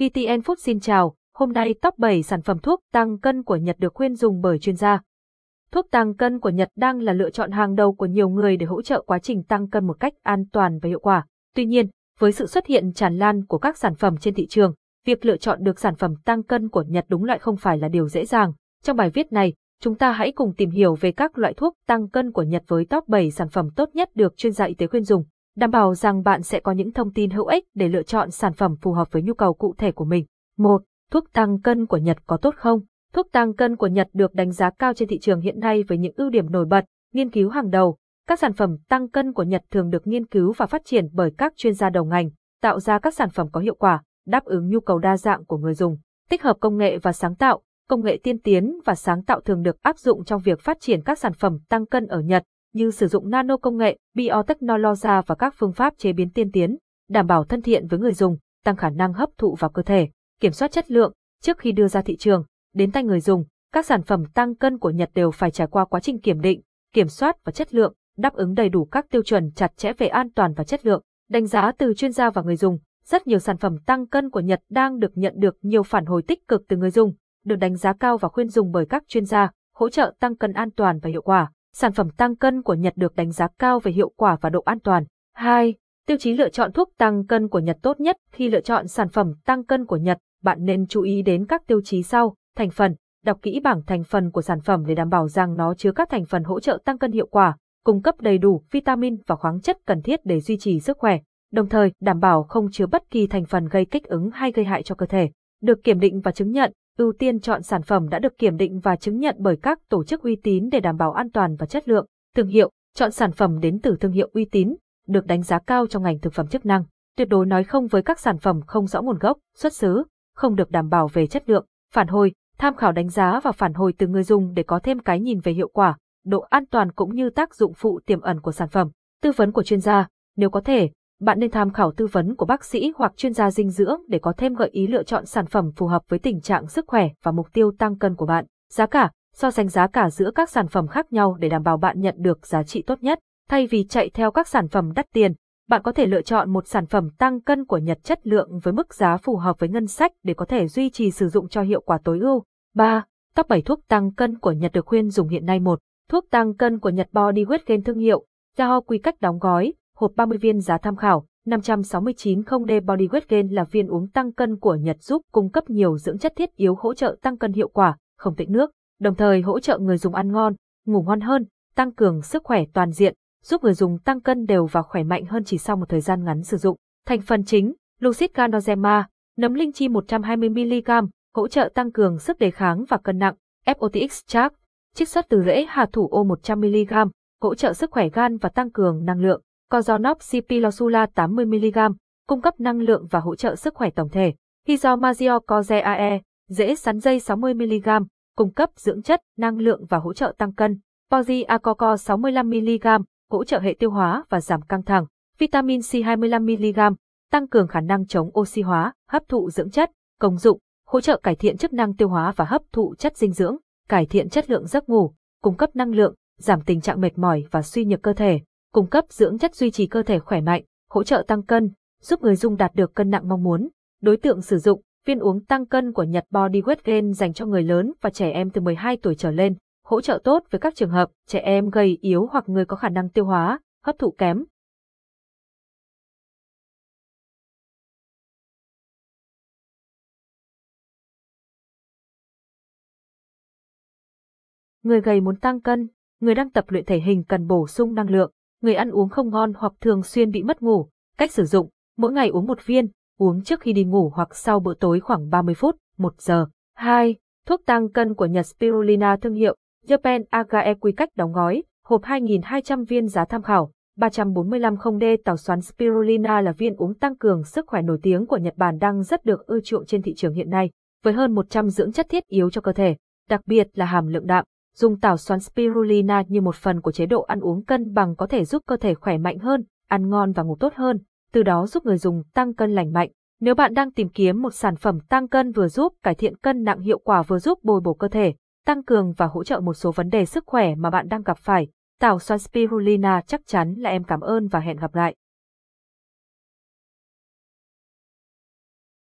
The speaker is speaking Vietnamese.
VTN Food xin chào, hôm nay top 7 sản phẩm thuốc tăng cân của Nhật được khuyên dùng bởi chuyên gia. Thuốc tăng cân của Nhật đang là lựa chọn hàng đầu của nhiều người để hỗ trợ quá trình tăng cân một cách an toàn và hiệu quả. Tuy nhiên, với sự xuất hiện tràn lan của các sản phẩm trên thị trường, việc lựa chọn được sản phẩm tăng cân của Nhật đúng loại không phải là điều dễ dàng. Trong bài viết này, chúng ta hãy cùng tìm hiểu về các loại thuốc tăng cân của Nhật với top 7 sản phẩm tốt nhất được chuyên gia y tế khuyên dùng đảm bảo rằng bạn sẽ có những thông tin hữu ích để lựa chọn sản phẩm phù hợp với nhu cầu cụ thể của mình. 1. Thuốc tăng cân của Nhật có tốt không? Thuốc tăng cân của Nhật được đánh giá cao trên thị trường hiện nay với những ưu điểm nổi bật, nghiên cứu hàng đầu. Các sản phẩm tăng cân của Nhật thường được nghiên cứu và phát triển bởi các chuyên gia đầu ngành, tạo ra các sản phẩm có hiệu quả, đáp ứng nhu cầu đa dạng của người dùng. Tích hợp công nghệ và sáng tạo, công nghệ tiên tiến và sáng tạo thường được áp dụng trong việc phát triển các sản phẩm tăng cân ở Nhật, như sử dụng nano công nghệ, biotechnology và các phương pháp chế biến tiên tiến, đảm bảo thân thiện với người dùng, tăng khả năng hấp thụ vào cơ thể, kiểm soát chất lượng trước khi đưa ra thị trường, đến tay người dùng. Các sản phẩm tăng cân của Nhật đều phải trải qua quá trình kiểm định, kiểm soát và chất lượng, đáp ứng đầy đủ các tiêu chuẩn chặt chẽ về an toàn và chất lượng. Đánh giá từ chuyên gia và người dùng, rất nhiều sản phẩm tăng cân của Nhật đang được nhận được nhiều phản hồi tích cực từ người dùng, được đánh giá cao và khuyên dùng bởi các chuyên gia, hỗ trợ tăng cân an toàn và hiệu quả sản phẩm tăng cân của Nhật được đánh giá cao về hiệu quả và độ an toàn. 2. Tiêu chí lựa chọn thuốc tăng cân của Nhật tốt nhất khi lựa chọn sản phẩm tăng cân của Nhật, bạn nên chú ý đến các tiêu chí sau, thành phần, đọc kỹ bảng thành phần của sản phẩm để đảm bảo rằng nó chứa các thành phần hỗ trợ tăng cân hiệu quả, cung cấp đầy đủ vitamin và khoáng chất cần thiết để duy trì sức khỏe, đồng thời đảm bảo không chứa bất kỳ thành phần gây kích ứng hay gây hại cho cơ thể. Được kiểm định và chứng nhận, ưu tiên chọn sản phẩm đã được kiểm định và chứng nhận bởi các tổ chức uy tín để đảm bảo an toàn và chất lượng. Thương hiệu, chọn sản phẩm đến từ thương hiệu uy tín, được đánh giá cao trong ngành thực phẩm chức năng. Tuyệt đối nói không với các sản phẩm không rõ nguồn gốc, xuất xứ, không được đảm bảo về chất lượng. Phản hồi, tham khảo đánh giá và phản hồi từ người dùng để có thêm cái nhìn về hiệu quả, độ an toàn cũng như tác dụng phụ tiềm ẩn của sản phẩm. Tư vấn của chuyên gia, nếu có thể, bạn nên tham khảo tư vấn của bác sĩ hoặc chuyên gia dinh dưỡng để có thêm gợi ý lựa chọn sản phẩm phù hợp với tình trạng sức khỏe và mục tiêu tăng cân của bạn. Giá cả, so sánh giá cả giữa các sản phẩm khác nhau để đảm bảo bạn nhận được giá trị tốt nhất. Thay vì chạy theo các sản phẩm đắt tiền, bạn có thể lựa chọn một sản phẩm tăng cân của Nhật chất lượng với mức giá phù hợp với ngân sách để có thể duy trì sử dụng cho hiệu quả tối ưu. 3. Top 7 thuốc tăng cân của Nhật được khuyên dùng hiện nay một. Thuốc tăng cân của Nhật Body Weight Gain thương hiệu, do quy cách đóng gói, hộp 30 viên giá tham khảo, 569 0D Bodyweight Gain là viên uống tăng cân của Nhật giúp cung cấp nhiều dưỡng chất thiết yếu hỗ trợ tăng cân hiệu quả, không tịnh nước, đồng thời hỗ trợ người dùng ăn ngon, ngủ ngon hơn, tăng cường sức khỏe toàn diện, giúp người dùng tăng cân đều và khỏe mạnh hơn chỉ sau một thời gian ngắn sử dụng. Thành phần chính, Lucid Ganoderma, nấm linh chi 120mg, hỗ trợ tăng cường sức đề kháng và cân nặng, FOTX Chart, chiết xuất từ rễ hà thủ ô 100mg, hỗ trợ sức khỏe gan và tăng cường năng lượng. Kozonov Cipilosula 80mg, cung cấp năng lượng và hỗ trợ sức khỏe tổng thể. Hizomazio Cozeae, dễ sắn dây 60mg, cung cấp dưỡng chất, năng lượng và hỗ trợ tăng cân. Pozi Acoco 65mg, hỗ trợ hệ tiêu hóa và giảm căng thẳng. Vitamin C 25mg, tăng cường khả năng chống oxy hóa, hấp thụ dưỡng chất, công dụng, hỗ trợ cải thiện chức năng tiêu hóa và hấp thụ chất dinh dưỡng, cải thiện chất lượng giấc ngủ, cung cấp năng lượng, giảm tình trạng mệt mỏi và suy nhược cơ thể cung cấp dưỡng chất duy trì cơ thể khỏe mạnh, hỗ trợ tăng cân, giúp người dùng đạt được cân nặng mong muốn. Đối tượng sử dụng, viên uống tăng cân của Nhật Body Weight Gain dành cho người lớn và trẻ em từ 12 tuổi trở lên, hỗ trợ tốt với các trường hợp trẻ em gầy yếu hoặc người có khả năng tiêu hóa, hấp thụ kém. Người gầy muốn tăng cân, người đang tập luyện thể hình cần bổ sung năng lượng người ăn uống không ngon hoặc thường xuyên bị mất ngủ. Cách sử dụng, mỗi ngày uống một viên, uống trước khi đi ngủ hoặc sau bữa tối khoảng 30 phút, 1 giờ. 2. Thuốc tăng cân của Nhật Spirulina thương hiệu, Japan Agae quy cách đóng gói, hộp 2.200 viên giá tham khảo. 345 0D tàu xoắn Spirulina là viên uống tăng cường sức khỏe nổi tiếng của Nhật Bản đang rất được ưa chuộng trên thị trường hiện nay, với hơn 100 dưỡng chất thiết yếu cho cơ thể, đặc biệt là hàm lượng đạm, Dùng tảo xoắn spirulina như một phần của chế độ ăn uống cân bằng có thể giúp cơ thể khỏe mạnh hơn, ăn ngon và ngủ tốt hơn, từ đó giúp người dùng tăng cân lành mạnh. Nếu bạn đang tìm kiếm một sản phẩm tăng cân vừa giúp cải thiện cân nặng hiệu quả vừa giúp bồi bổ cơ thể, tăng cường và hỗ trợ một số vấn đề sức khỏe mà bạn đang gặp phải, tảo xoắn spirulina chắc chắn là em cảm ơn và hẹn gặp lại.